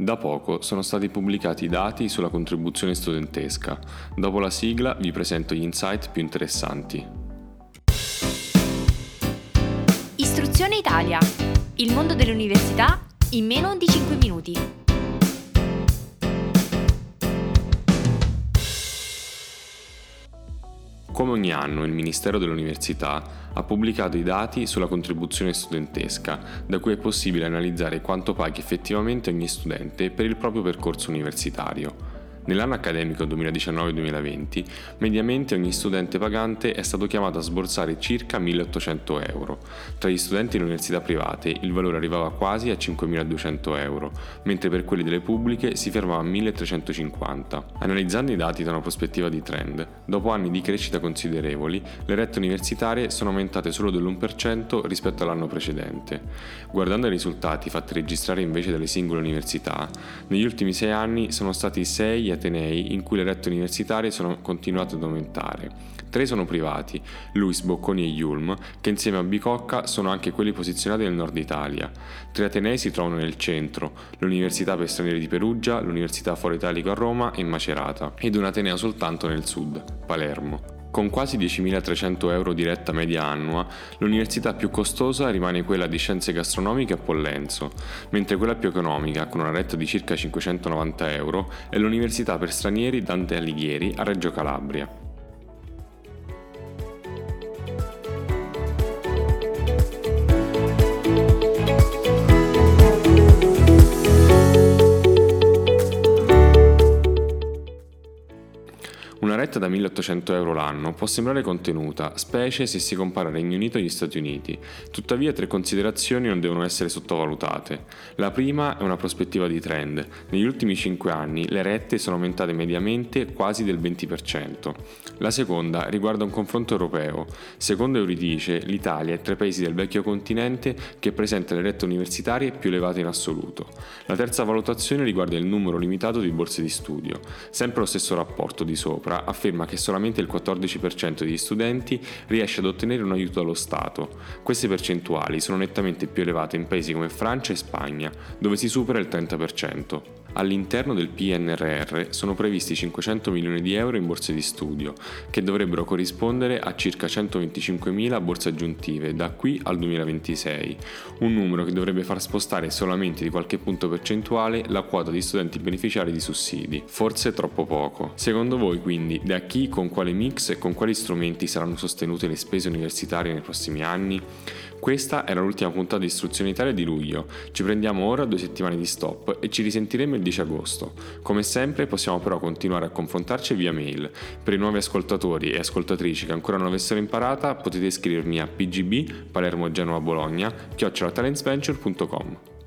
Da poco sono stati pubblicati i dati sulla contribuzione studentesca. Dopo la sigla vi presento gli insight più interessanti. Istruzione Italia. Il mondo dell'università in meno di 5 minuti. Come ogni anno il Ministero dell'Università ha pubblicato i dati sulla contribuzione studentesca, da cui è possibile analizzare quanto paghi effettivamente ogni studente per il proprio percorso universitario. Nell'anno accademico 2019-2020, mediamente ogni studente pagante è stato chiamato a sborsare circa 1800 euro. Tra gli studenti in università private il valore arrivava quasi a 5200 euro, mentre per quelli delle pubbliche si fermava a 1350. Analizzando i dati da una prospettiva di trend, dopo anni di crescita considerevoli, le rette universitarie sono aumentate solo dell'1% rispetto all'anno precedente. Guardando i risultati fatti registrare invece dalle singole università, negli ultimi sei anni sono stati 6 atenei in cui le rette universitarie sono continuate ad aumentare. Tre sono privati, Luis, Bocconi e Yulm, che insieme a Bicocca sono anche quelli posizionati nel nord Italia. Tre atenei si trovano nel centro, l'Università per Stranieri di Perugia, l'Università Foro Italico a Roma e Macerata, ed un ateneo soltanto nel sud, Palermo. Con quasi 10.300 euro di retta media annua, l'università più costosa rimane quella di Scienze Gastronomiche a Pollenzo, mentre quella più economica, con una retta di circa 590 euro, è l'Università per stranieri Dante Alighieri a Reggio Calabria. Retta da 1800 euro l'anno può sembrare contenuta, specie se si compara Regno Unito agli Stati Uniti. Tuttavia tre considerazioni non devono essere sottovalutate. La prima è una prospettiva di trend. Negli ultimi 5 anni le rette sono aumentate mediamente quasi del 20%. La seconda riguarda un confronto europeo. Secondo Euridice, l'Italia è tra i paesi del vecchio continente che presenta le rette universitarie più elevate in assoluto. La terza valutazione riguarda il numero limitato di borse di studio. Sempre lo stesso rapporto di sopra afferma che solamente il 14% degli studenti riesce ad ottenere un aiuto dallo Stato. Queste percentuali sono nettamente più elevate in paesi come Francia e Spagna, dove si supera il 30%. All'interno del PNRR sono previsti 500 milioni di euro in borse di studio, che dovrebbero corrispondere a circa 125.000 borse aggiuntive da qui al 2026, un numero che dovrebbe far spostare solamente di qualche punto percentuale la quota di studenti beneficiari di sussidi, forse troppo poco. Secondo voi quindi da chi, con quale mix e con quali strumenti saranno sostenute le spese universitarie nei prossimi anni? Questa era l'ultima puntata di Istruzione Italia di luglio. Ci prendiamo ora due settimane di stop e ci risentiremo il 10 agosto. Come sempre possiamo però continuare a confrontarci via mail. Per i nuovi ascoltatori e ascoltatrici che ancora non avessero imparata potete iscrivermi a pgb palermo genova bologna chiocciolatalentsventure.com